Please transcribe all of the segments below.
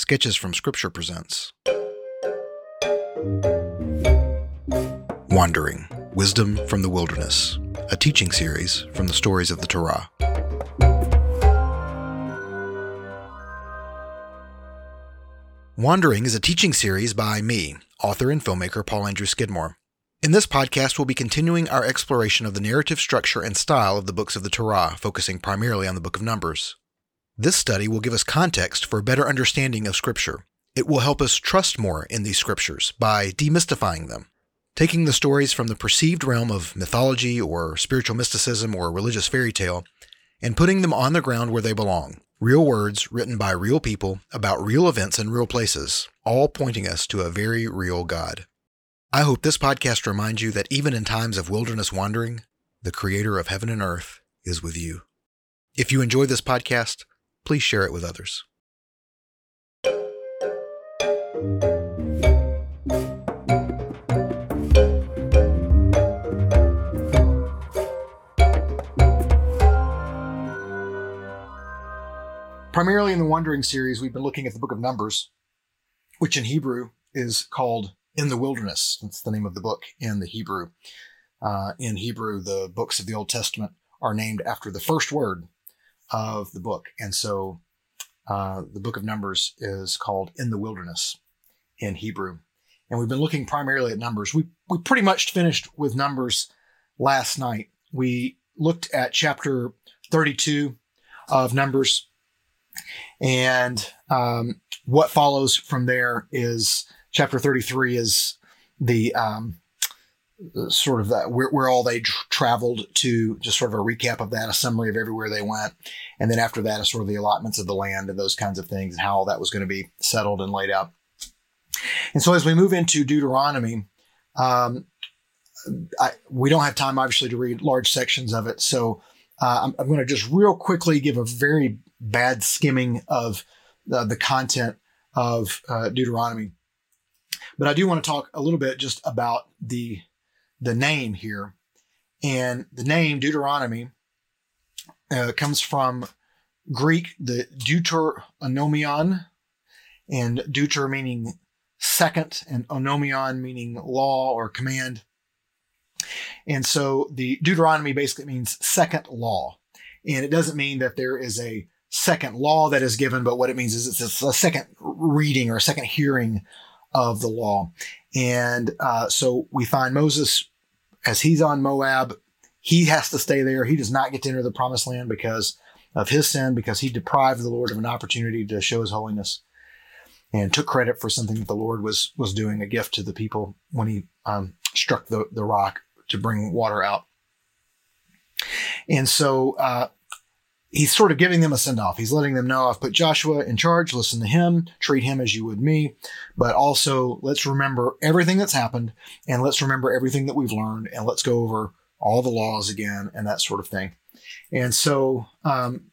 Sketches from Scripture presents Wandering Wisdom from the Wilderness, a teaching series from the stories of the Torah. Wandering is a teaching series by me, author and filmmaker Paul Andrew Skidmore. In this podcast, we'll be continuing our exploration of the narrative structure and style of the books of the Torah, focusing primarily on the book of Numbers. This study will give us context for a better understanding of Scripture. It will help us trust more in these scriptures by demystifying them, taking the stories from the perceived realm of mythology or spiritual mysticism or religious fairy tale and putting them on the ground where they belong. Real words written by real people about real events and real places, all pointing us to a very real God. I hope this podcast reminds you that even in times of wilderness wandering, the Creator of heaven and earth is with you. If you enjoy this podcast, please share it with others. Primarily in the Wandering series, we've been looking at the book of Numbers, which in Hebrew is called In the Wilderness. That's the name of the book in the Hebrew. Uh, in Hebrew, the books of the Old Testament are named after the first word of the book. And so uh, the book of Numbers is called In the Wilderness in Hebrew. And we've been looking primarily at Numbers. We, we pretty much finished with Numbers last night. We looked at chapter 32 of Numbers and um, what follows from there is chapter 33 is the um, sort of that where, where all they tr- traveled to, just sort of a recap of that, a summary of everywhere they went. And then after that, is sort of the allotments of the land and those kinds of things and how all that was going to be settled and laid out. And so as we move into Deuteronomy, um, I, we don't have time, obviously, to read large sections of it. So uh, I'm, I'm going to just real quickly give a very bad skimming of the, the content of uh, Deuteronomy. But I do want to talk a little bit just about the the name here, and the name Deuteronomy uh, comes from Greek the Deuteronomion, and deuter meaning second, and onomion meaning law or command. And so the Deuteronomy basically means second law. And it doesn't mean that there is a second law that is given, but what it means is it's a second reading or a second hearing of the law. And uh, so we find Moses as he's on Moab, he has to stay there. He does not get to enter the promised land because of his sin, because he deprived the Lord of an opportunity to show his holiness and took credit for something that the Lord was was doing, a gift to the people when he um, struck the, the rock to bring water out. And so uh, he's sort of giving them a send off. He's letting them know I've put Joshua in charge. Listen to him, treat him as you would me. But also, let's remember everything that's happened and let's remember everything that we've learned and let's go over all the laws again and that sort of thing. And so, um,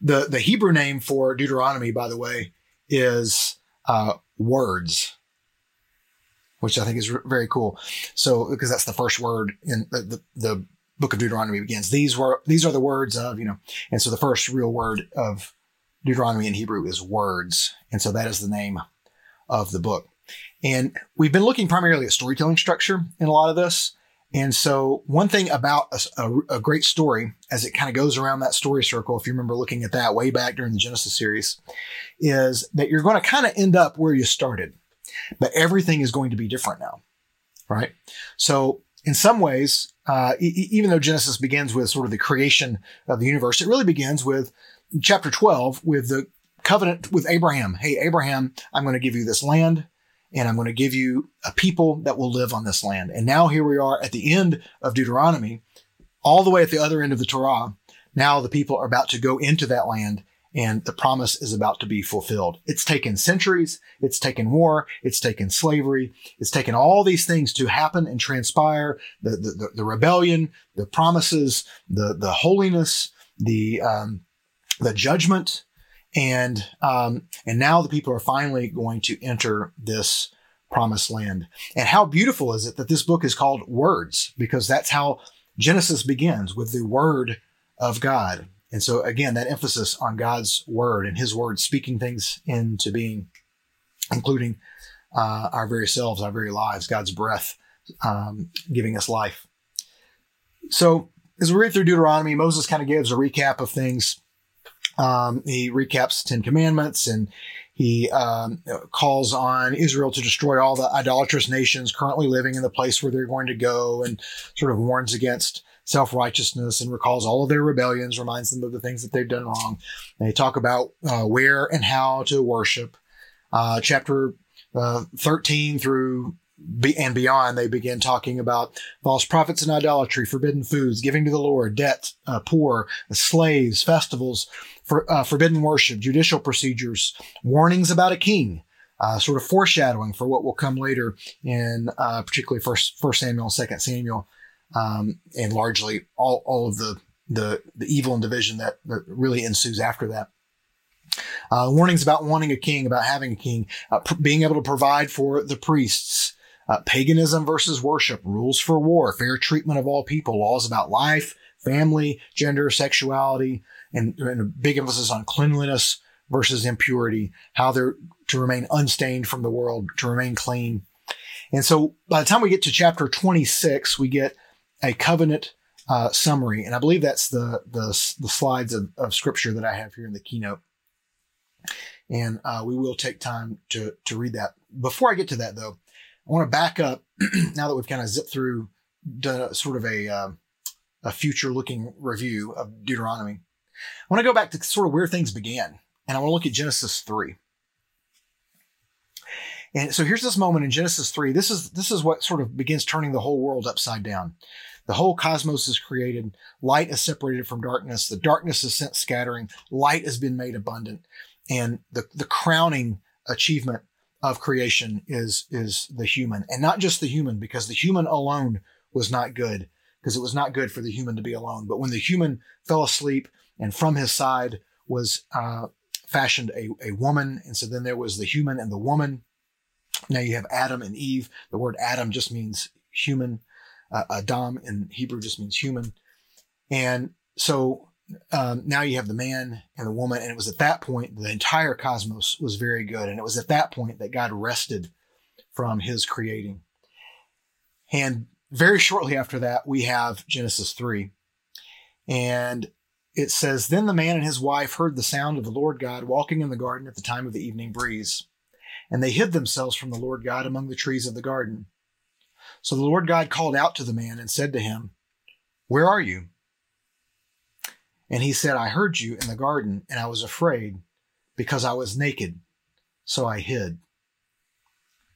the, the Hebrew name for Deuteronomy, by the way, is uh, words, which I think is very cool. So, because that's the first word in the, the, the book of Deuteronomy begins. These were these are the words of, you know, and so the first real word of Deuteronomy in Hebrew is words. And so that is the name of the book. And we've been looking primarily at storytelling structure in a lot of this. And so one thing about a, a, a great story, as it kind of goes around that story circle, if you remember looking at that way back during the Genesis series, is that you're going to kind of end up where you started, but everything is going to be different now. Right. So in some ways, uh, e- even though Genesis begins with sort of the creation of the universe, it really begins with chapter 12 with the covenant with Abraham. Hey, Abraham, I'm going to give you this land and I'm going to give you a people that will live on this land. And now here we are at the end of Deuteronomy, all the way at the other end of the Torah. Now the people are about to go into that land and the promise is about to be fulfilled. It's taken centuries. It's taken war. It's taken slavery. It's taken all these things to happen and transpire. The, the, the rebellion, the promises, the, the holiness, the, um, the judgment. And, um, and now the people are finally going to enter this promised land. And how beautiful is it that this book is called Words? Because that's how Genesis begins with the word of God. And so again, that emphasis on God's word and his word speaking things into being, including uh, our very selves, our very lives, God's breath um, giving us life. So as we read through Deuteronomy, Moses kind of gives a recap of things. Um, he recaps Ten Commandments and he um, calls on Israel to destroy all the idolatrous nations currently living in the place where they're going to go and sort of warns against self righteousness and recalls all of their rebellions, reminds them of the things that they've done wrong. They talk about uh, where and how to worship. Uh, chapter uh, 13 through be, and beyond, they begin talking about false prophets and idolatry, forbidden foods, giving to the Lord, debt, uh, poor, slaves, festivals, for, uh, forbidden worship, judicial procedures, warnings about a king, uh, sort of foreshadowing for what will come later in uh, particularly first First Samuel, Second Samuel, um, and largely all all of the the the evil and division that, that really ensues after that. Uh, warnings about wanting a king, about having a king, uh, pr- being able to provide for the priests, uh, paganism versus worship, rules for war, fair treatment of all people, laws about life, family, gender, sexuality, and, and a big emphasis on cleanliness versus impurity, how they're to remain unstained from the world, to remain clean. And so by the time we get to chapter 26, we get a covenant uh, summary. And I believe that's the, the, the slides of, of scripture that I have here in the keynote. And uh, we will take time to, to read that. Before I get to that, though, I want to back up now that we've kind of zipped through, done a, sort of a, uh, a future looking review of Deuteronomy. I want to go back to sort of where things began, and I want to look at Genesis 3. And so here's this moment in Genesis 3. This is this is what sort of begins turning the whole world upside down. The whole cosmos is created. Light is separated from darkness. The darkness is sent scattering. Light has been made abundant. And the, the crowning achievement of creation is, is the human and not just the human because the human alone was not good because it was not good for the human to be alone. But when the human fell asleep and from his side was, uh, fashioned a, a woman. And so then there was the human and the woman. Now you have Adam and Eve. The word Adam just means human. Uh, Adam in Hebrew just means human. And so um, now you have the man and the woman. And it was at that point the entire cosmos was very good. And it was at that point that God rested from his creating. And very shortly after that, we have Genesis 3. And it says, Then the man and his wife heard the sound of the Lord God walking in the garden at the time of the evening breeze. And they hid themselves from the Lord God among the trees of the garden. So the Lord God called out to the man and said to him, Where are you? And he said, I heard you in the garden, and I was afraid because I was naked, so I hid.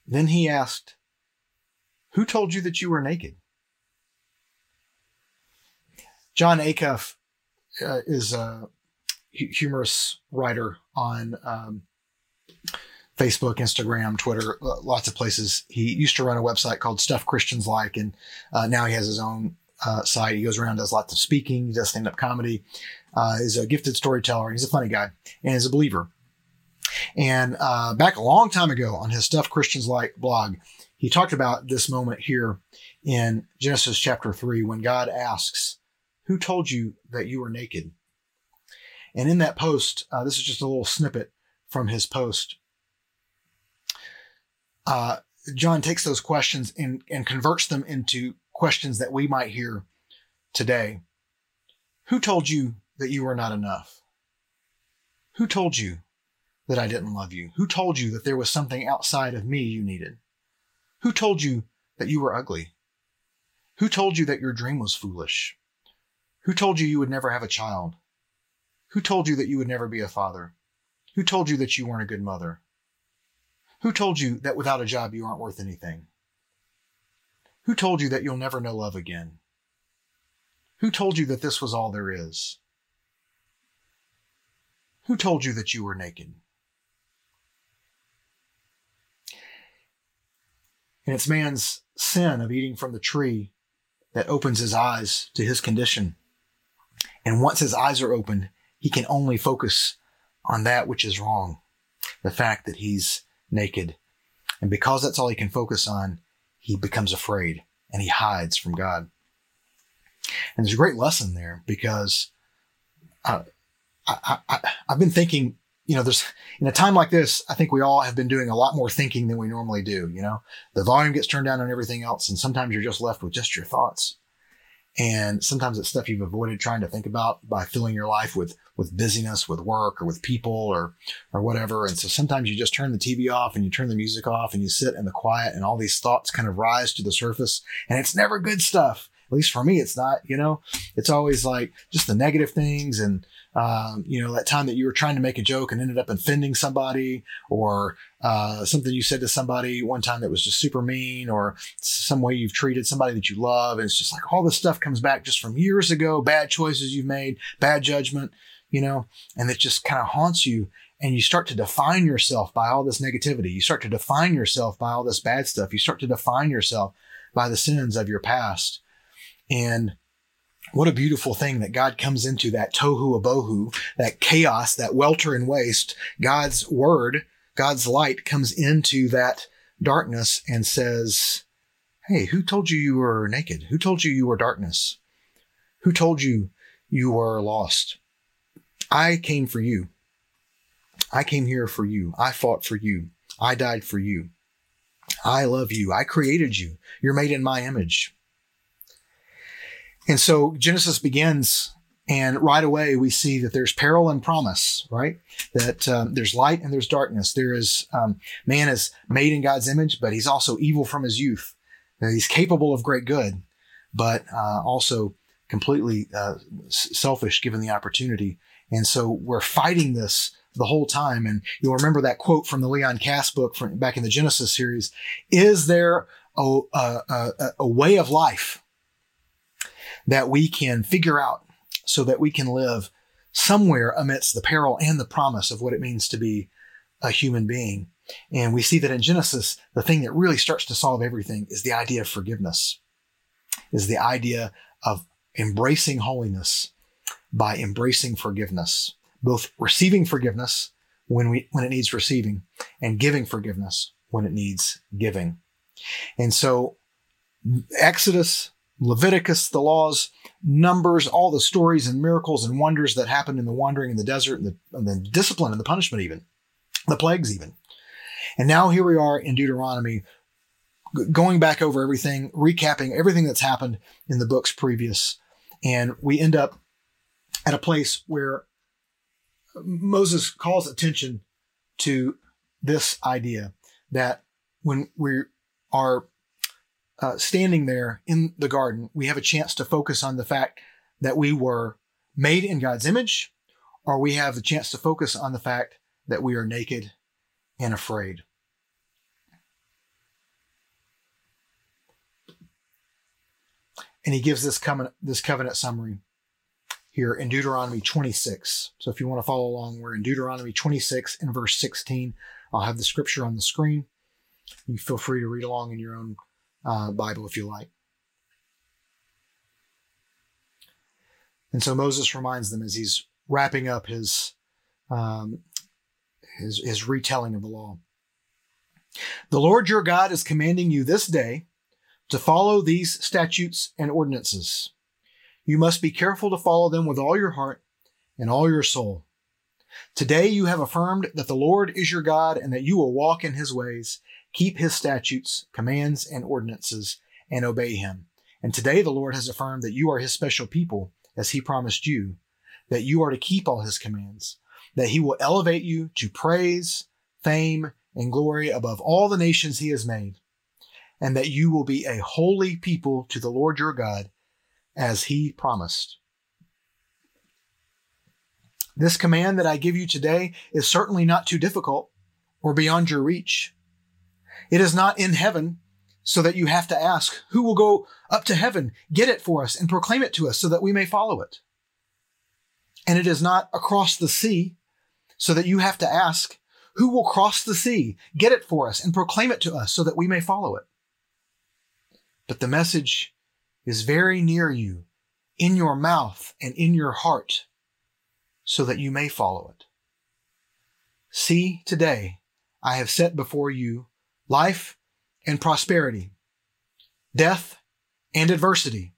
Then he asked, Who told you that you were naked? Jon Acuff uh, is a humorous writer on um, Facebook, Instagram, Twitter, lots of places. He used to run a website called Stuff Christians Like, and uh, now he has his own uh, site. He goes around, does lots of speaking, he does stand up comedy. Uh, is a gifted storyteller. He's a funny guy and is a believer. And uh, back a long time ago on his Stuff Christians Like blog, he talked about this moment here in Genesis chapter 3 when God asks, Who told you that you were naked? And in that post, uh, this is just a little snippet from his post uh, Jon takes those questions and, and converts them into questions that we might hear today. Who told you that you were not enough? Who told you that I didn't love you? Who told you that there was something outside of me you needed? Who told you that you were ugly? Who told you that your dream was foolish? Who told you you would never have a child? Who told you that you would never be a father? Who told you that you weren't a good mother? Who told you that without a job you aren't worth anything? Who told you that you'll never know love again? Who told you that this was all there is? Who told you that you were naked? And it's man's sin of eating from the tree that opens his eyes to his condition. And once his eyes are opened, he can only focus on that which is wrong. The fact that he's naked. And because that's all he can focus on, he becomes afraid and he hides from God. And there's a great lesson there because uh, I, I, I've been thinking, you know, there's in a time like this, I think we all have been doing a lot more thinking than we normally do. You know, the volume gets turned down on everything else, and sometimes you're just left with just your thoughts. And sometimes it's stuff you've avoided trying to think about by filling your life with with busyness, with work, or with people, or or whatever. And so sometimes you just turn the TV off and you turn the music off and you sit in the quiet, and all these thoughts kind of rise to the surface, and it's never good stuff. At least for me, it's not. You know, it's always like just the negative things and um, you know, that time that you were trying to make a joke and ended up offending somebody, or uh, something you said to somebody one time that was just super mean, or some way you've treated somebody that you love. And it's just like all this stuff comes back just from years ago, bad choices you've made, bad judgment, you know, and it just kind of haunts you. And you start to define yourself by all this negativity. You start to define yourself by all this bad stuff. You start to define yourself by the sins of your past. And what a beautiful thing that God comes into that tohu abohu, that chaos, that welter and waste. God's word, God's light comes into that darkness and says, Hey, who told you you were naked? Who told you you were darkness? Who told you you were lost? I came for you. I came here for you. I fought for you. I died for you. I love you. I created you. You're made in my image. And so Genesis begins, and right away we see that there's peril and promise, right? That um, there's light and there's darkness. There is um, man is made in God's image, but he's also evil from his youth. he's capable of great good, but uh, also completely uh, selfish given the opportunity. And so we're fighting this the whole time. And you'll remember that quote from the Leon Kass book from back in the Genesis series. Is there a, a, a, a way of life that we can figure out so that we can live somewhere amidst the peril and the promise of what it means to be a human being. And we see that in Genesis, the thing that really starts to solve everything is the idea of forgiveness, is the idea of embracing holiness by embracing forgiveness, both receiving forgiveness when we, when it needs receiving and giving forgiveness when it needs giving. And so Exodus Leviticus, the laws, Numbers, all the stories and miracles and wonders that happened in the wandering in the desert and the, and the discipline and the punishment, even the plagues, even. And now here we are in Deuteronomy, going back over everything, recapping everything that's happened in the books previous. And we end up at a place where Moses calls attention to this idea that when we are uh, standing there in the garden, we have a chance to focus on the fact that we were made in God's image, or we have the chance to focus on the fact that we are naked and afraid. And he gives this covenant, this covenant summary here in Deuteronomy 26. So if you want to follow along, we're in Deuteronomy 26 and verse 16. I'll have the scripture on the screen. You feel free to read along in your own uh, Bible if you like. And so Moses reminds them as he's wrapping up his, um, his, his retelling of the law. The Lord your God is commanding you this day to follow these statutes and ordinances. You must be careful to follow them with all your heart and all your soul. Today you have affirmed that the Lord is your God and that you will walk in his ways keep his statutes, commands, and ordinances, and obey him. And today the Lord has affirmed that you are his special people, as he promised you, that you are to keep all his commands, that he will elevate you to praise, fame, and glory above all the nations he has made, and that you will be a holy people to the Lord your God, as he promised. This command that I give you today is certainly not too difficult or beyond your reach. It is not in heaven so that you have to ask, who will go up to heaven, get it for us, and proclaim it to us so that we may follow it? And it is not across the sea so that you have to ask, who will cross the sea, get it for us, and proclaim it to us so that we may follow it? But the message is very near you, in your mouth and in your heart, so that you may follow it. See, today I have set before you life and prosperity, death and adversity.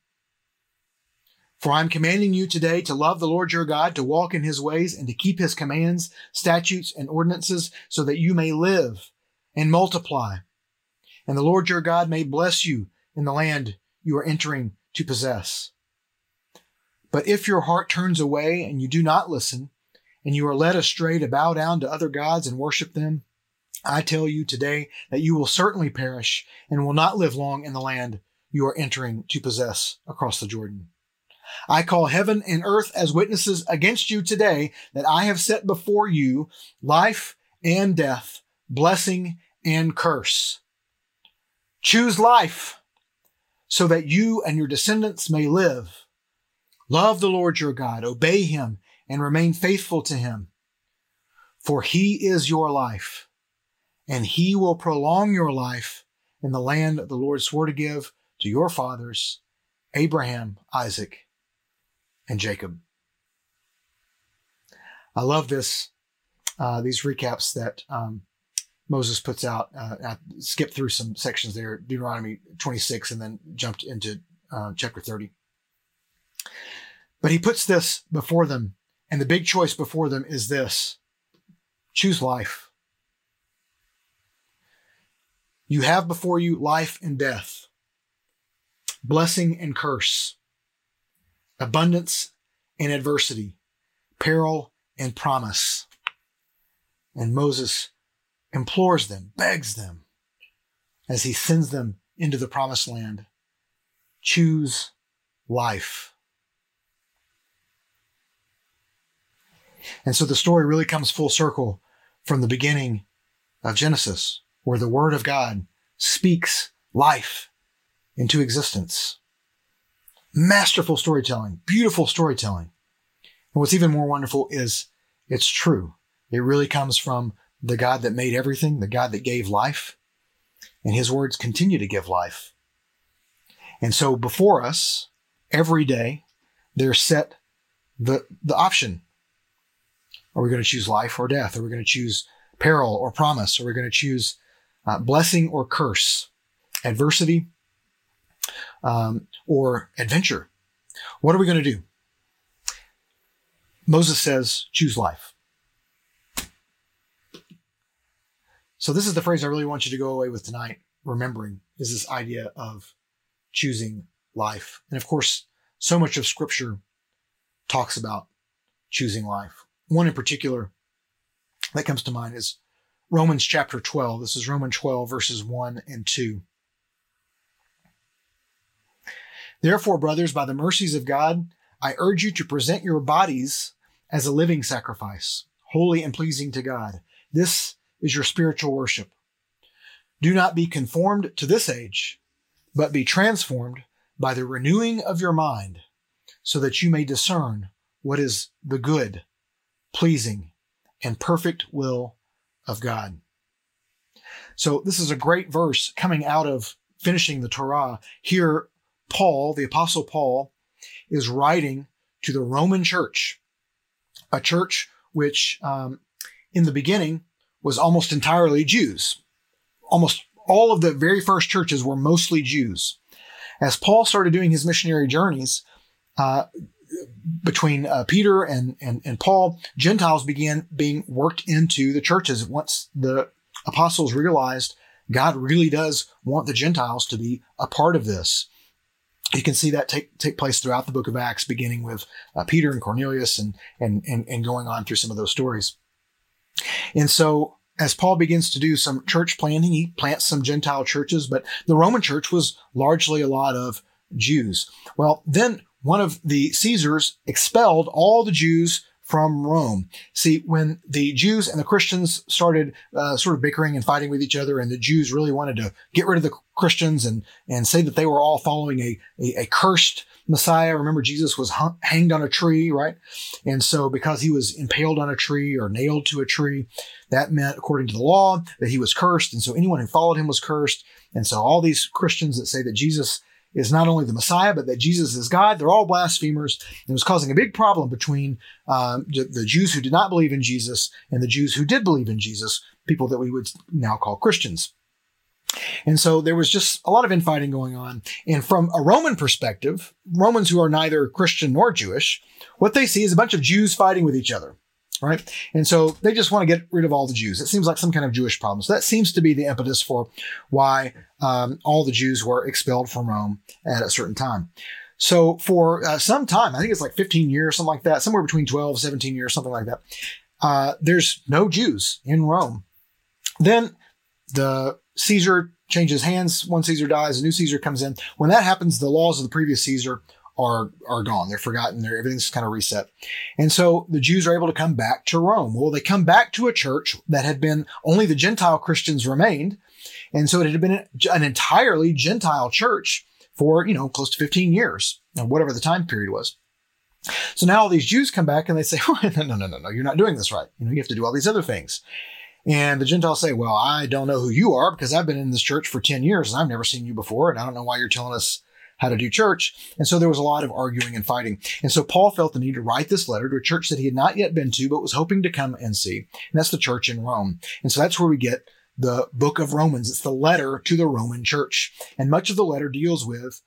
For I'm commanding you today to love the Lord your God, to walk in his ways, and to keep his commands, statutes, and ordinances, so that you may live and multiply. And the Lord your God may bless you in the land you are entering to possess. But if your heart turns away and you do not listen, and you are led astray to bow down to other gods and worship them, I tell you today that you will certainly perish and will not live long in the land you are entering to possess across the Jordan. I call heaven and earth as witnesses against you today that I have set before you life and death, blessing and curse. Choose life so that you and your descendants may live. Love the Lord your God, obey him, and remain faithful to him. For he is your life, and he will prolong your life in the land that the Lord swore to give to your fathers, Abraham, Isaac, and Jacob. I love this, uh, these recaps that um, Moses puts out. Uh, skipped through some sections there, Deuteronomy 26, and then jumped into uh, chapter 30. But he puts this before them, and the big choice before them is this choose life. You have before you life and death, blessing and curse abundance and adversity, peril and promise. And Moses implores them, begs them, as he sends them into the promised land choose life. And so the story really comes full circle from the beginning of Genesis, where the Word of God speaks life into existence masterful storytelling, beautiful storytelling. And what's even more wonderful is it's true. It really comes from the God that made everything, the God that gave life, and his words continue to give life. And so before us, every day, there's set the, the option. Are we going to choose life or death? Are we going to choose peril or promise? Are we going to choose uh, blessing or curse? Adversity um, or adventure. What are we going to do? Moses says, choose life. So, this is the phrase I really want you to go away with tonight, remembering, is this idea of choosing life. And of course, so much of scripture talks about choosing life. One in particular that comes to mind is Romans chapter 12. This is Romans 12, verses 1 and 2. Therefore, brothers, by the mercies of God, I urge you to present your bodies as a living sacrifice, holy and pleasing to God. This is your spiritual worship. Do not be conformed to this age, but be transformed by the renewing of your mind, so that you may discern what is the good, pleasing, and perfect will of God. So this is a great verse coming out of finishing the Torah. Here, Paul, the Apostle Paul, is writing to the Roman church, a church which um, in the beginning was almost entirely Jews. Almost all of the very first churches were mostly Jews. As Paul started doing his missionary journeys, uh, between uh, Peter and, and, and Paul, Gentiles began being worked into the churches once the apostles realized God really does want the Gentiles to be a part of this you can see that take take place throughout the book of Acts, beginning with uh, Peter and Cornelius, and, and and and going on through some of those stories. And so, as Paul begins to do some church planting, he plants some Gentile churches, but the Roman church was largely a lot of Jews. Well, then one of the Caesars expelled all the Jews from Rome. See, when the Jews and the Christians started uh, sort of bickering and fighting with each other, and the Jews really wanted to get rid of the Christians and and say that they were all following a a, a cursed Messiah. Remember, Jesus was hung, hanged on a tree, right? And so, because he was impaled on a tree or nailed to a tree, that meant, according to the law, that he was cursed. And so, anyone who followed him was cursed. And so, all these Christians that say that Jesus is not only the Messiah, but that Jesus is God. They're all blasphemers. It was causing a big problem between uh, the, the, Jews who did not believe in Jesus and the Jews who did believe in Jesus, people that we would now call Christians. And so there was just a lot of infighting going on. And from a Roman perspective, Romans who are neither Christian nor Jewish, what they see is a bunch of Jews fighting with each other. Right. And so they just want to get rid of all the Jews. It seems like some kind of Jewish problem. So that seems to be the impetus for why um, all the Jews were expelled from Rome at a certain time. So for uh, some time, I think it's like 15 years, something like that, somewhere between 12, 17 years, something like that. Uh, there's no Jews in Rome. Then the Caesar changes hands. One Caesar dies, a new Caesar comes in. When that happens, the laws of the previous Caesar are are gone. They're forgotten. They're, everything's kind of reset. And so the Jews are able to come back to Rome. Well, they come back to a church that had been only the Gentile Christians remained. And so it had been an entirely Gentile church for, you know, close to 15 years, uh, whatever the time period was. So now all these Jews come back and they say, oh, no, no, no, no, no, you're not doing this right. You know, you have to do all these other things. And the Gentiles say, well, I don't know who you are because I've been in this church for 10 years and I've never seen you before. And I don't know why you're telling us how to do church. And so there was a lot of arguing and fighting. And so Paul felt the need to write this letter to a church that he had not yet been to, but was hoping to come and see. And that's the church in Rome. And so that's where we get the book of Romans. It's the letter to the Roman church. And much of the letter deals with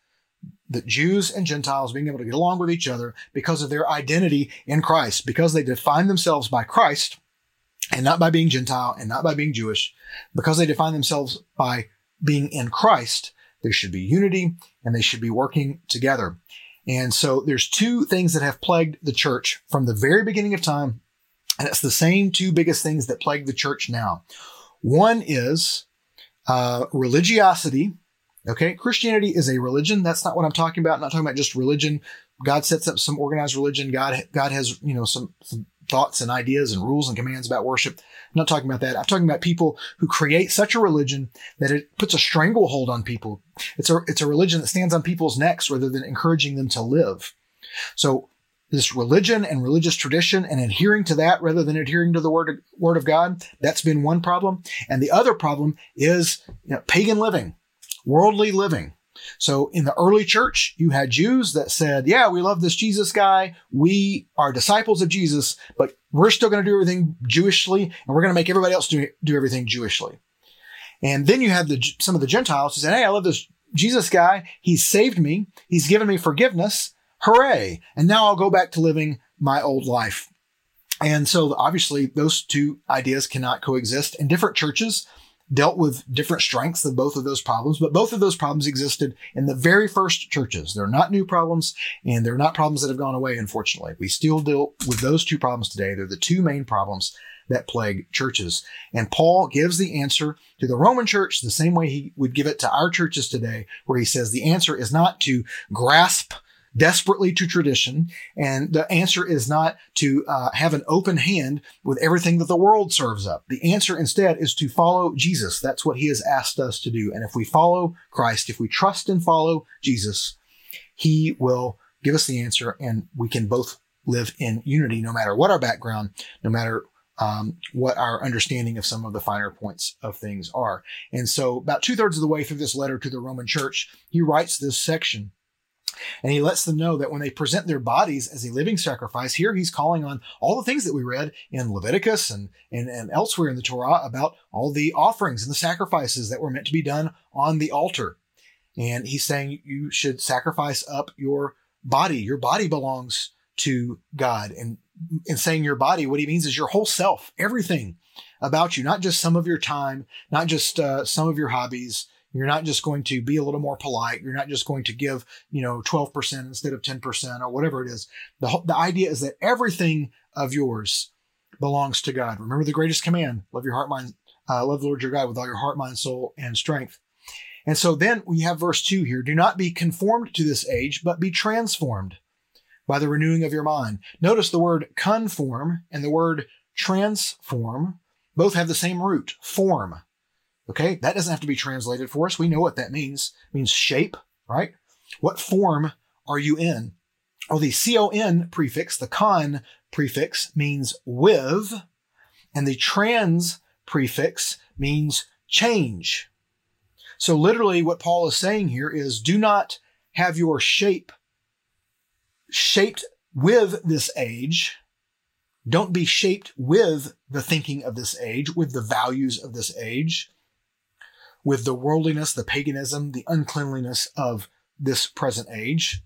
the Jews and Gentiles being able to get along with each other because of their identity in Christ, because they define themselves by Christ and not by being Gentile and not by being Jewish, because they define themselves by being in Christ, there should be unity and they should be working together. And so there's two things that have plagued the church from the very beginning of time. And it's the same two biggest things that plague the church now. One is uh, religiosity. Okay. Christianity is a religion. That's not what I'm talking about. I'm not talking about just religion. God sets up some organized religion. God, God has, you know, some, some thoughts and ideas and rules and commands about worship. I'm not talking about that. I'm talking about people who create such a religion that it puts a stranglehold on people. It's a, it's a religion that stands on people's necks rather than encouraging them to live. So this religion and religious tradition and adhering to that rather than adhering to the word of, word of God, that's been one problem. And the other problem is you know, pagan living, worldly living. So in the early church, you had Jews that said, yeah, we love this Jesus guy. We are disciples of Jesus, but we're still going to do everything Jewishly and we're going to make everybody else do, do everything Jewishly. And then you had the, some of the Gentiles who said, Hey, I love this Jesus guy. He saved me. He's given me forgiveness. Hooray. And now I'll go back to living my old life. And so obviously those two ideas cannot coexist in different churches dealt with different strengths of both of those problems, but both of those problems existed in the very first churches. They're not new problems and they're not problems that have gone away, unfortunately. We still deal with those two problems today. They're the two main problems that plague churches. And Paul gives the answer to the Roman church the same way he would give it to our churches today, where he says the answer is not to grasp desperately to tradition. And the answer is not to uh, have an open hand with everything that the world serves up. The answer instead is to follow Jesus. That's what he has asked us to do. And if we follow Christ, if we trust and follow Jesus, he will give us the answer and we can both live in unity no matter what our background, no matter um, what our understanding of some of the finer points of things are. And so about two thirds of the way through this letter to the Roman church, he writes this section and he lets them know that when they present their bodies as a living sacrifice, here he's calling on all the things that we read in Leviticus and, and, and elsewhere in the Torah about all the offerings and the sacrifices that were meant to be done on the altar. And he's saying you should sacrifice up your body. Your body belongs to God. And in saying your body, what he means is your whole self, everything about you, not just some of your time, not just uh, some of your hobbies, you're not just going to be a little more polite. You're not just going to give, you know, 12% instead of 10% or whatever it is. The, the idea is that everything of yours belongs to God. Remember the greatest command, love your heart, mind, uh, love the Lord your God with all your heart, mind, soul, and strength. And so then we have verse two here. Do not be conformed to this age, but be transformed by the renewing of your mind. Notice the word conform and the word transform both have the same root, form. Okay, that doesn't have to be translated for us. We know what that means. It means shape, right? What form are you in? Oh, the con prefix, the con prefix means with, and the trans prefix means change. So literally what Paul is saying here is do not have your shape shaped with this age. Don't be shaped with the thinking of this age, with the values of this age. With the worldliness, the paganism, the uncleanliness of this present age.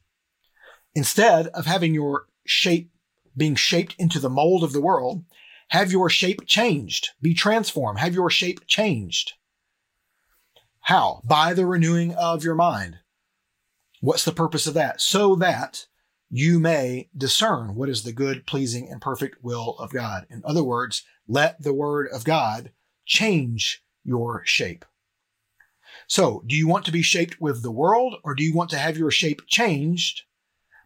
Instead of having your shape being shaped into the mold of the world, have your shape changed, be transformed, have your shape changed. How? By the renewing of your mind. What's the purpose of that? So that you may discern what is the good, pleasing, and perfect will of God. In other words, let the word of God change your shape. So, do you want to be shaped with the world or do you want to have your shape changed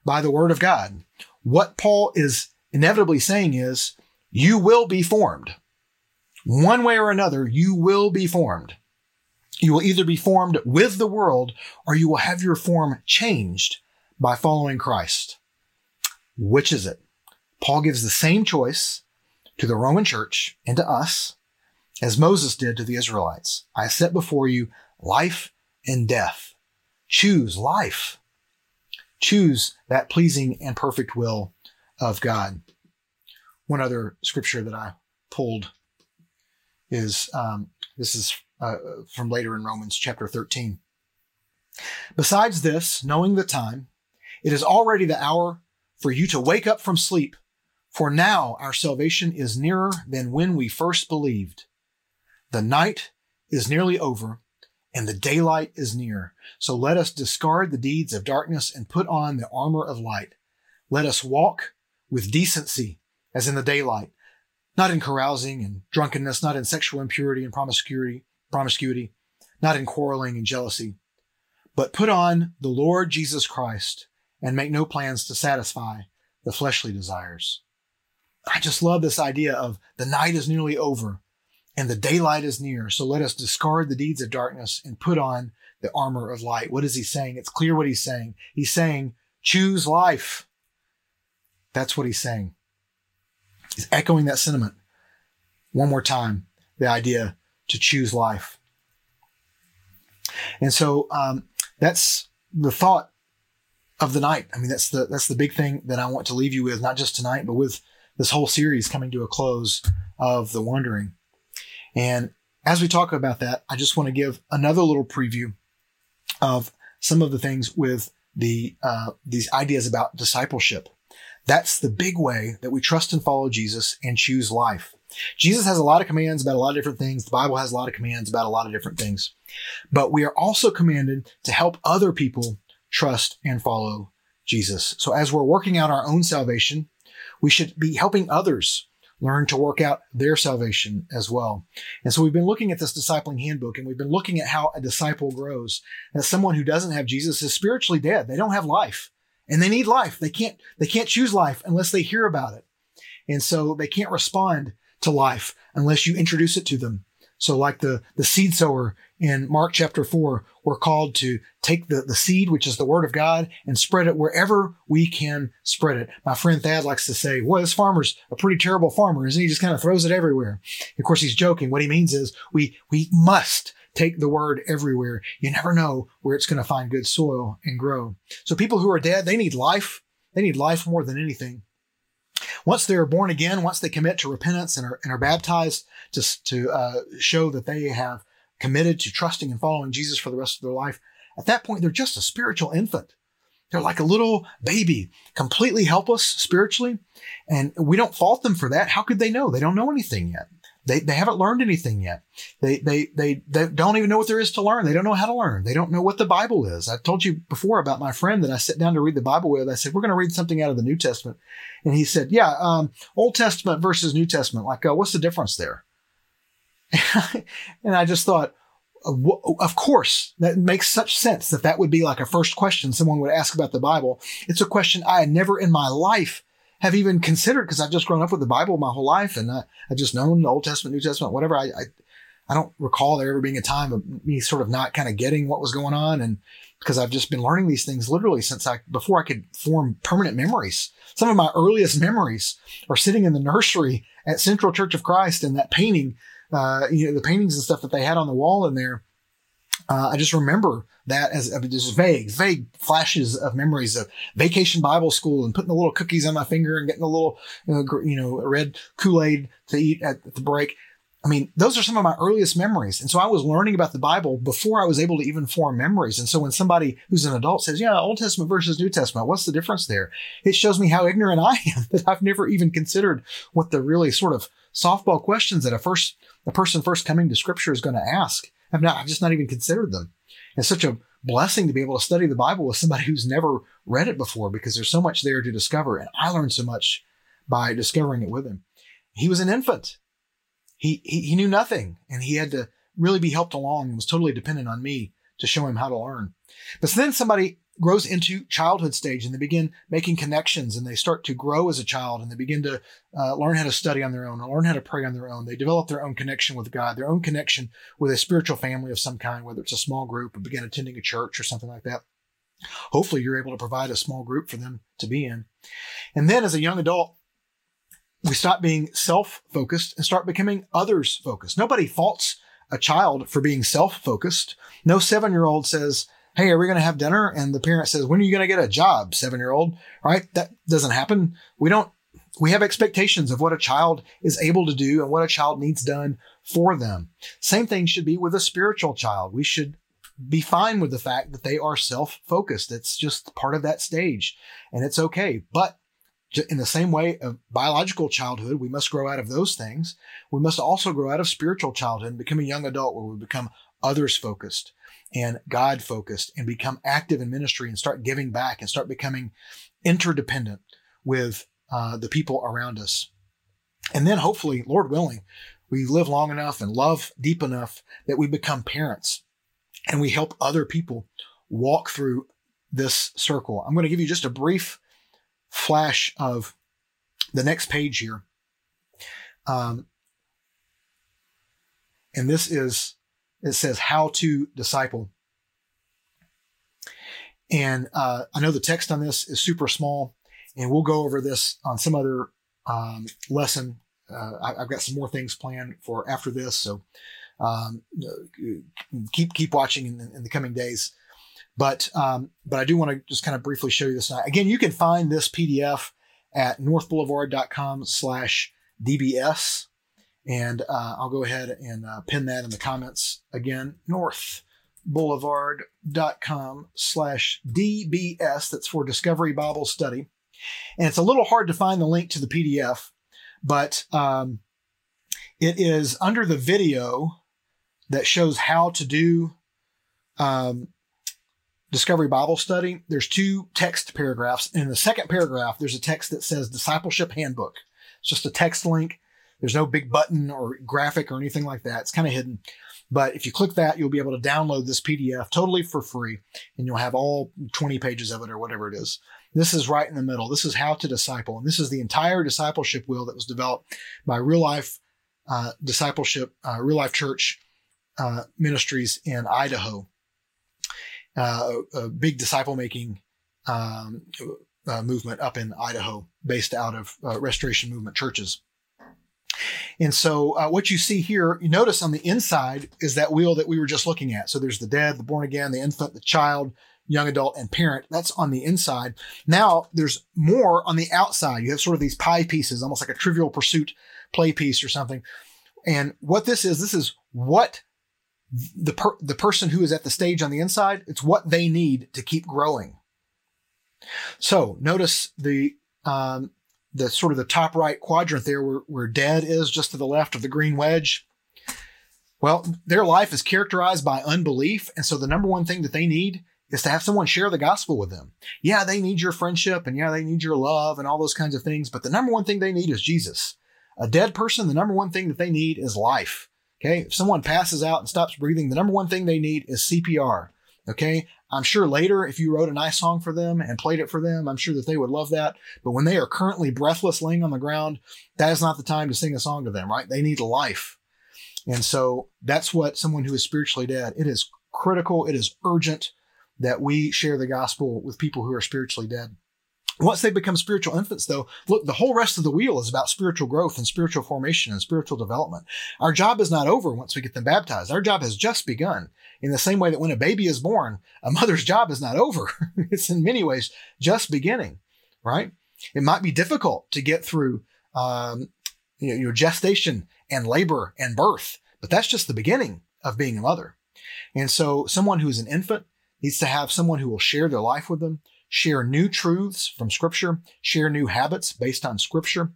by the word of God? What Paul is inevitably saying is, you will be formed. One way or another, you will be formed. You will either be formed with the world or you will have your form changed by following Christ. Which is it? Paul gives the same choice to the Roman church and to us as Moses did to the Israelites. I set before you life and death. Choose life. Choose that pleasing and perfect will of God. One other scripture that I pulled is um, this is uh, from later in Romans chapter 13. Besides this, knowing the time, it is already the hour for you to wake up from sleep, for now our salvation is nearer than when we first believed. The night is nearly over, and the daylight is near. So let us discard the deeds of darkness and put on the armor of light. Let us walk with decency as in the daylight, not in carousing and drunkenness, not in sexual impurity and promiscuity, promiscuity, not in quarreling and jealousy, but put on the Lord Jesus Christ and make no plans to satisfy the fleshly desires. I just love this idea of the night is nearly over and the daylight is near. So let us discard the deeds of darkness and put on the armor of light. What is he saying? It's clear what he's saying. He's saying, choose life. That's what he's saying. He's echoing that sentiment one more time. The idea to choose life. And so um, that's the thought of the night. I mean, that's the that's the big thing that I want to leave you with, not just tonight, but with this whole series coming to a close of the wandering. And as we talk about that, I just want to give another little preview of some of the things with the uh, these ideas about discipleship. That's the big way that we trust and follow Jesus and choose life. Jesus has a lot of commands about a lot of different things. The Bible has a lot of commands about a lot of different things. But we are also commanded to help other people trust and follow Jesus. So as we're working out our own salvation, we should be helping others learn to work out their salvation as well. And so we've been looking at this discipling handbook and we've been looking at how a disciple grows. As someone who doesn't have Jesus is spiritually dead. They don't have life and they need life. They can't, they can't choose life unless they hear about it. And so they can't respond to life unless you introduce it to them. So like the, the seed sower in Mark chapter four, we're called to take the, the seed, which is the word of God, and spread it wherever we can spread it. My friend Thad likes to say, well, this farmer's a pretty terrible farmer, isn't he? He just kind of throws it everywhere. Of course, he's joking. What he means is we, we must take the word everywhere. You never know where it's going to find good soil and grow. So people who are dead, they need life. They need life more than anything. Once they're born again, once they commit to repentance and are, and are baptized to, to uh, show that they have committed to trusting and following Jesus for the rest of their life, at that point, they're just a spiritual infant. They're like a little baby, completely helpless spiritually. And we don't fault them for that. How could they know? They don't know anything yet. They, they haven't learned anything yet. They, they, they, they don't even know what there is to learn. They don't know how to learn. They don't know what the Bible is. I told you before about my friend that I sat down to read the Bible with. I said, we're going to read something out of the New Testament. And he said, yeah, um, Old Testament versus New Testament. Like, uh, what's the difference there? and I just thought, of course, that makes such sense that that would be like a first question someone would ask about the Bible. It's a question I had never in my life have even considered because I've just grown up with the Bible my whole life and I, I just known the Old Testament, New Testament, whatever. I, I, I don't recall there ever being a time of me sort of not kind of getting what was going on. And because I've just been learning these things literally since I, before I could form permanent memories. Some of my earliest memories are sitting in the nursery at Central Church of Christ and that painting uh, you know, the paintings and stuff that they had on the wall in there. Uh, I just remember that as I mean, just vague, vague flashes of memories of vacation Bible school and putting the little cookies on my finger and getting a little, uh, you know, you know red Kool Aid to eat at the break. I mean, those are some of my earliest memories. And so I was learning about the Bible before I was able to even form memories. And so when somebody who's an adult says, yeah, Old Testament versus New Testament, what's the difference there? It shows me how ignorant I am that I've never even considered what the really sort of softball questions that a first, a person first coming to scripture is going to ask. I've not, I've just not even considered them. It's such a blessing to be able to study the Bible with somebody who's never read it before because there's so much there to discover. And I learned so much by discovering it with him. He was an infant he, he, he knew nothing and he had to really be helped along and was totally dependent on me to show him how to learn. But then somebody grows into childhood stage and they begin making connections and they start to grow as a child and they begin to uh, learn how to study on their own learn how to pray on their own. They develop their own connection with God, their own connection with a spiritual family of some kind, whether it's a small group or begin attending a church or something like that. Hopefully you're able to provide a small group for them to be in. And then as a young adult, we stop being self focused and start becoming others focused. Nobody faults a child for being self focused. No seven year old says, Hey, are we going to have dinner? And the parent says, When are you going to get a job, seven year old? Right? That doesn't happen. We don't, we have expectations of what a child is able to do and what a child needs done for them. Same thing should be with a spiritual child. We should be fine with the fact that they are self focused. It's just part of that stage and it's okay. But in the same way of biological childhood, we must grow out of those things. We must also grow out of spiritual childhood and become a young adult where we become others focused and God focused and become active in ministry and start giving back and start becoming interdependent with uh, the people around us. And then hopefully, Lord willing, we live long enough and love deep enough that we become parents and we help other people walk through this circle. I'm going to give you just a brief flash of the next page here. Um, and this is, it says how to disciple. And uh, I know the text on this is super small, and we'll go over this on some other um, lesson. Uh, I, have got some more things planned for after this, so um, keep keep watching in, in the coming days. But um, but I do want to just kind of briefly show you this. Now. Again, you can find this PDF at northboulevard.com slash DBS. And uh, I'll go ahead and uh, pin that in the comments again. Northboulevard.com slash DBS. That's for Discovery Bible Study. And it's a little hard to find the link to the PDF, but um, it is under the video that shows how to do um, Discovery Bible Study, there's two text paragraphs. In the second paragraph, there's a text that says Discipleship Handbook. It's just a text link. There's no big button or graphic or anything like that. It's kind of hidden. But if you click that, you'll be able to download this PDF totally for free, and you'll have all 20 pages of it or whatever it is. This is right in the middle. This is how to disciple. And this is the entire discipleship wheel that was developed by real life uh, discipleship, uh, real life church uh, ministries in Idaho uh, a big disciple making um, uh, movement up in Idaho, based out of uh, Restoration Movement churches. And so, uh, what you see here, you notice on the inside is that wheel that we were just looking at. So, there's the dead, the born again, the infant, the child, young adult, and parent. That's on the inside. Now, there's more on the outside. You have sort of these pie pieces, almost like a trivial pursuit play piece or something. And what this is, this is what the per- the person who is at the stage on the inside, it's what they need to keep growing. So notice the um, the sort of the top right quadrant there, where, where dead is just to the left of the green wedge. Well, their life is characterized by unbelief, and so the number one thing that they need is to have someone share the gospel with them. Yeah, they need your friendship, and yeah, they need your love, and all those kinds of things. But the number one thing they need is Jesus. A dead person, the number one thing that they need is life. Okay. If someone passes out and stops breathing, the number one thing they need is CPR. Okay. I'm sure later, if you wrote a nice song for them and played it for them, I'm sure that they would love that. But when they are currently breathless laying on the ground, that is not the time to sing a song to them, right? They need life. And so that's what someone who is spiritually dead, it is critical, it is urgent that we share the gospel with people who are spiritually dead. Once they become spiritual infants, though, look, the whole rest of the wheel is about spiritual growth and spiritual formation and spiritual development. Our job is not over once we get them baptized. Our job has just begun. In the same way that when a baby is born, a mother's job is not over. it's in many ways just beginning, right? It might be difficult to get through um, you know, your gestation and labor and birth. But that's just the beginning of being a mother. And so someone who is an infant needs to have someone who will share their life with them, share new truths from scripture, share new habits based on scripture,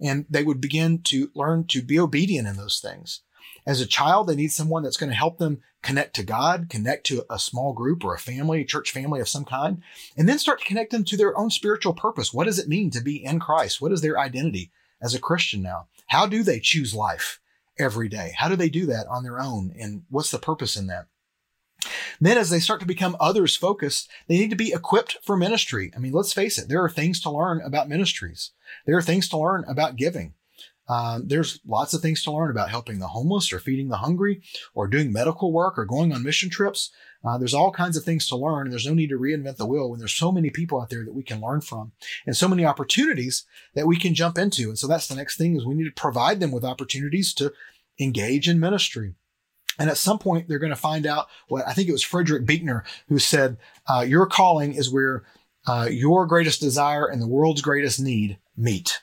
and they would begin to learn to be obedient in those things. As a child, they need someone that's going to help them connect to God, connect to a small group or a family, a church family of some kind, and then start to connect them to their own spiritual purpose. What does it mean to be in Christ? What is their identity as a Christian now? How do they choose life every day? How do they do that on their own? And what's the purpose in that? Then, as they start to become others focused, they need to be equipped for ministry. I mean, let's face it, there are things to learn about ministries. There are things to learn about giving. Um, there's lots of things to learn about helping the homeless or feeding the hungry or doing medical work or going on mission trips. Uh, there's all kinds of things to learn, and there's no need to reinvent the wheel when there's so many people out there that we can learn from and so many opportunities that we can jump into. And so that's the next thing is we need to provide them with opportunities to engage in ministry. And at some point, they're going to find out what I think it was Frederick Buechner who said, uh, Your calling is where uh, your greatest desire and the world's greatest need meet.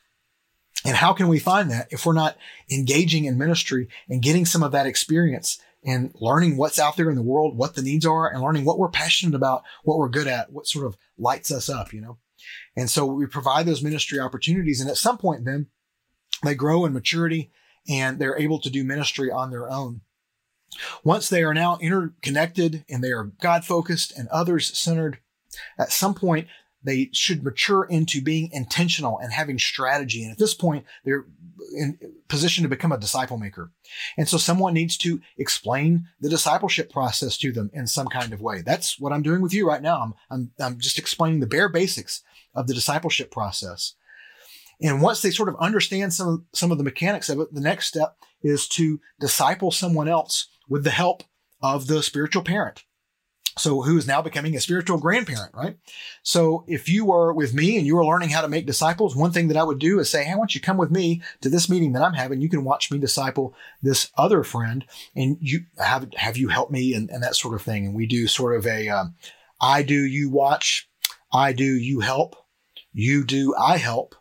And how can we find that if we're not engaging in ministry and getting some of that experience and learning what's out there in the world, what the needs are, and learning what we're passionate about, what we're good at, what sort of lights us up, you know? And so we provide those ministry opportunities. And at some point, then they grow in maturity and they're able to do ministry on their own. Once they are now interconnected and they are God focused and others centered, at some point they should mature into being intentional and having strategy. And at this point, they're in position to become a disciple maker. And so someone needs to explain the discipleship process to them in some kind of way. That's what I'm doing with you right now. I'm, I'm, I'm just explaining the bare basics of the discipleship process. And once they sort of understand some some of the mechanics of it, the next step is to disciple someone else with the help of the spiritual parent. So who is now becoming a spiritual grandparent, right? So if you were with me and you were learning how to make disciples, one thing that I would do is say, Hey, why don't you come with me to this meeting that I'm having? You can watch me disciple this other friend and you have, have you help me and, and that sort of thing. And we do sort of a, um, I do, you watch, I do, you help, you do, I help,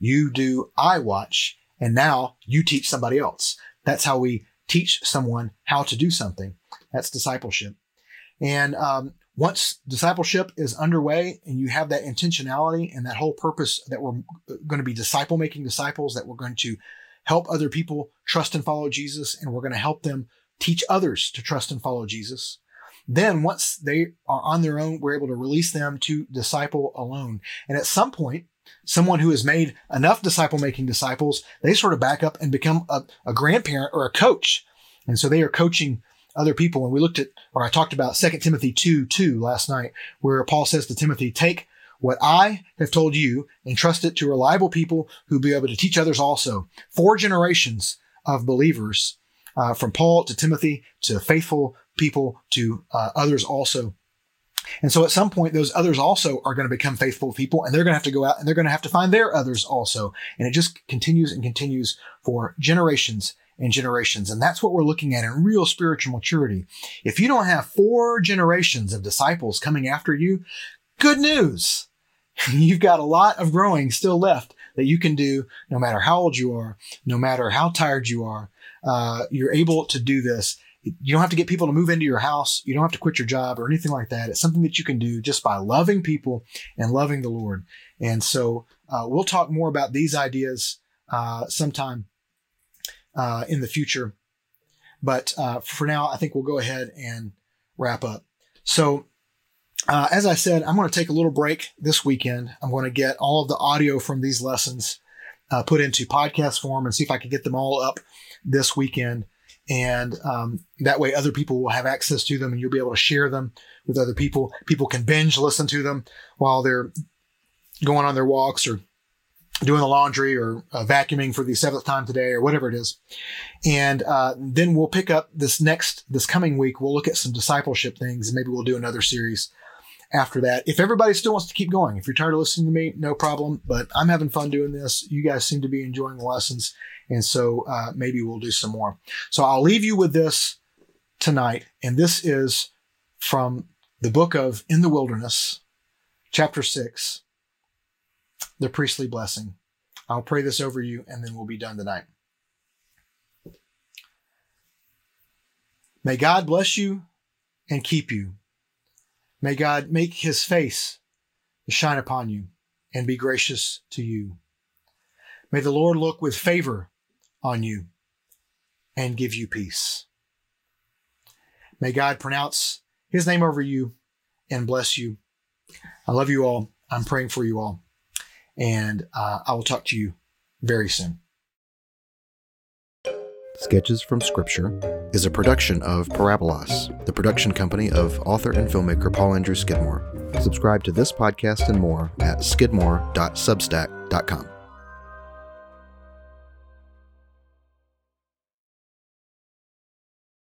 you do, I watch, and now you teach somebody else. That's how we teach someone how to do something. That's discipleship. And um, once discipleship is underway and you have that intentionality and that whole purpose that we're going to be disciple making disciples, that we're going to help other people trust and follow Jesus, and we're going to help them teach others to trust and follow Jesus. Then once they are on their own, we're able to release them to disciple alone. And at some point, someone who has made enough disciple making disciples, they sort of back up and become a, a, grandparent or a coach. And so they are coaching other people. And we looked at, or I talked about 2 Timothy 2 2 last night, where Paul says to Timothy, take what I have told you and trust it to reliable people who will be able to teach others also. Four generations of believers, uh, from Paul to Timothy to faithful people to uh, others also. And so at some point, those others also are going to become faithful people and they're going to have to go out and they're going to have to find their others also. And it just continues and continues for generations and generations. And that's what we're looking at in real spiritual maturity. If you don't have four generations of disciples coming after you, good news. You've got a lot of growing still left that you can do no matter how old you are, no matter how tired you are. Uh, you're able to do this you don't have to get people to move into your house. You don't have to quit your job or anything like that. It's something that you can do just by loving people and loving the Lord. And so uh, we'll talk more about these ideas uh, sometime uh, in the future. But uh, for now, I think we'll go ahead and wrap up. So, uh, as I said, I'm going to take a little break this weekend. I'm going to get all of the audio from these lessons uh, put into podcast form and see if I can get them all up this weekend and um, that way other people will have access to them and you'll be able to share them with other people people can binge listen to them while they're going on their walks or doing the laundry or uh, vacuuming for the seventh time today or whatever it is and uh, then we'll pick up this next this coming week we'll look at some discipleship things and maybe we'll do another series after that. If everybody still wants to keep going, if you're tired of listening to me, no problem. But I'm having fun doing this. You guys seem to be enjoying the lessons. And so uh, maybe we'll do some more. So I'll leave you with this tonight. And this is from the book of In the Wilderness, chapter six, the priestly blessing. I'll pray this over you and then we'll be done tonight. May God bless you and keep you. May God make his face shine upon you and be gracious to you. May the Lord look with favor on you and give you peace. May God pronounce his name over you and bless you. I love you all. I'm praying for you all. And uh, I will talk to you very soon. Sketches from Scripture is a production of Parabolos, the production company of author and filmmaker Paul Andrew Skidmore. Subscribe to this podcast and more at skidmore.substack.com.